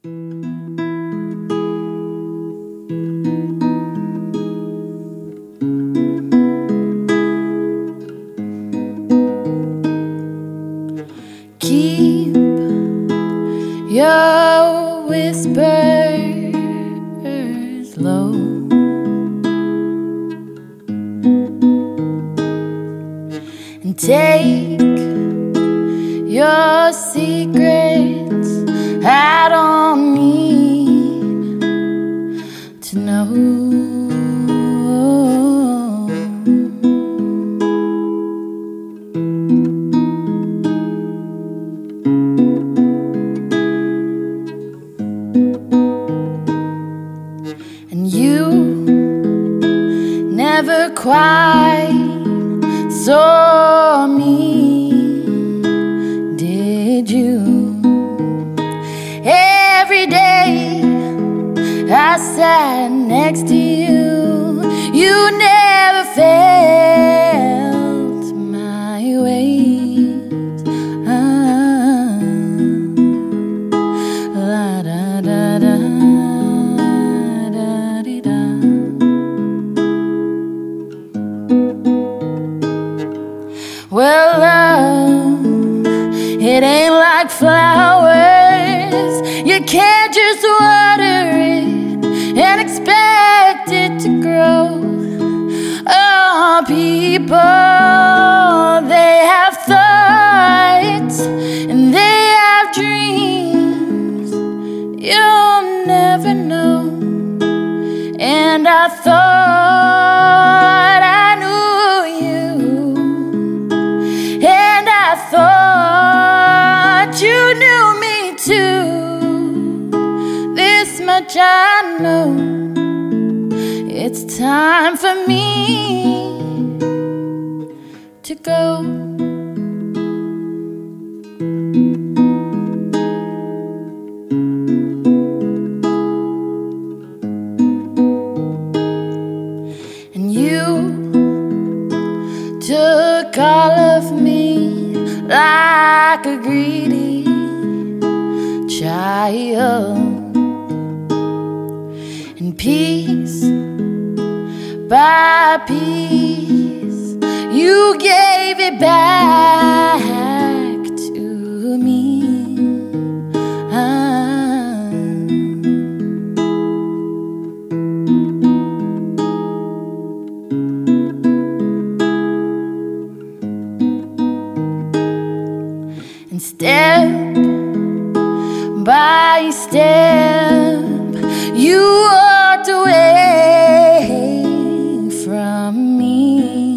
Keep your whispers low. And take your secrets. I quite saw me, did you? Every day I sat next to you, you never felt my ways. Ah, la da da da Well, love, it ain't like flowers. You can't just water it and expect it to grow. Oh, people, they have thoughts and they have dreams. You'll never know. And I thought I know. It's time for me to go. And you took all of me like a greedy child. Piece by piece, you gave it back to me. And step by step you away from me.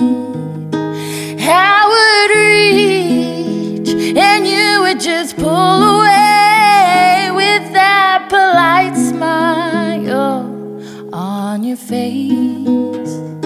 I would reach and you would just pull away with that polite smile on your face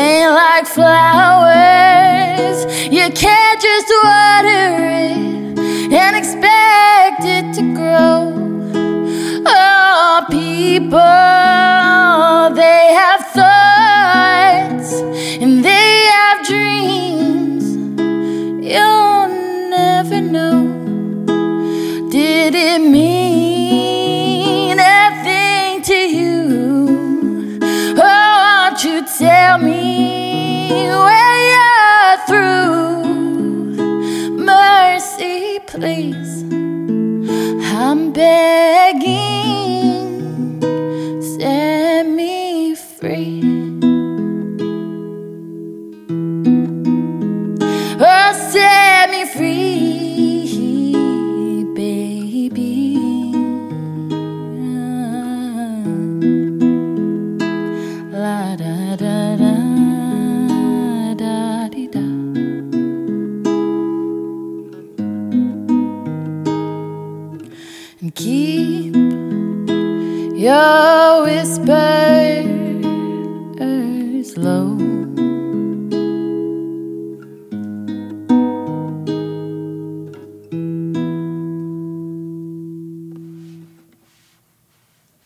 ain't like flowers. You can't just water it and expect it to grow. Oh, people, they have thoughts and they have dreams. You'll never know. Did it mean you tell me when you're through? Mercy, please. I'm begging, keep your whispers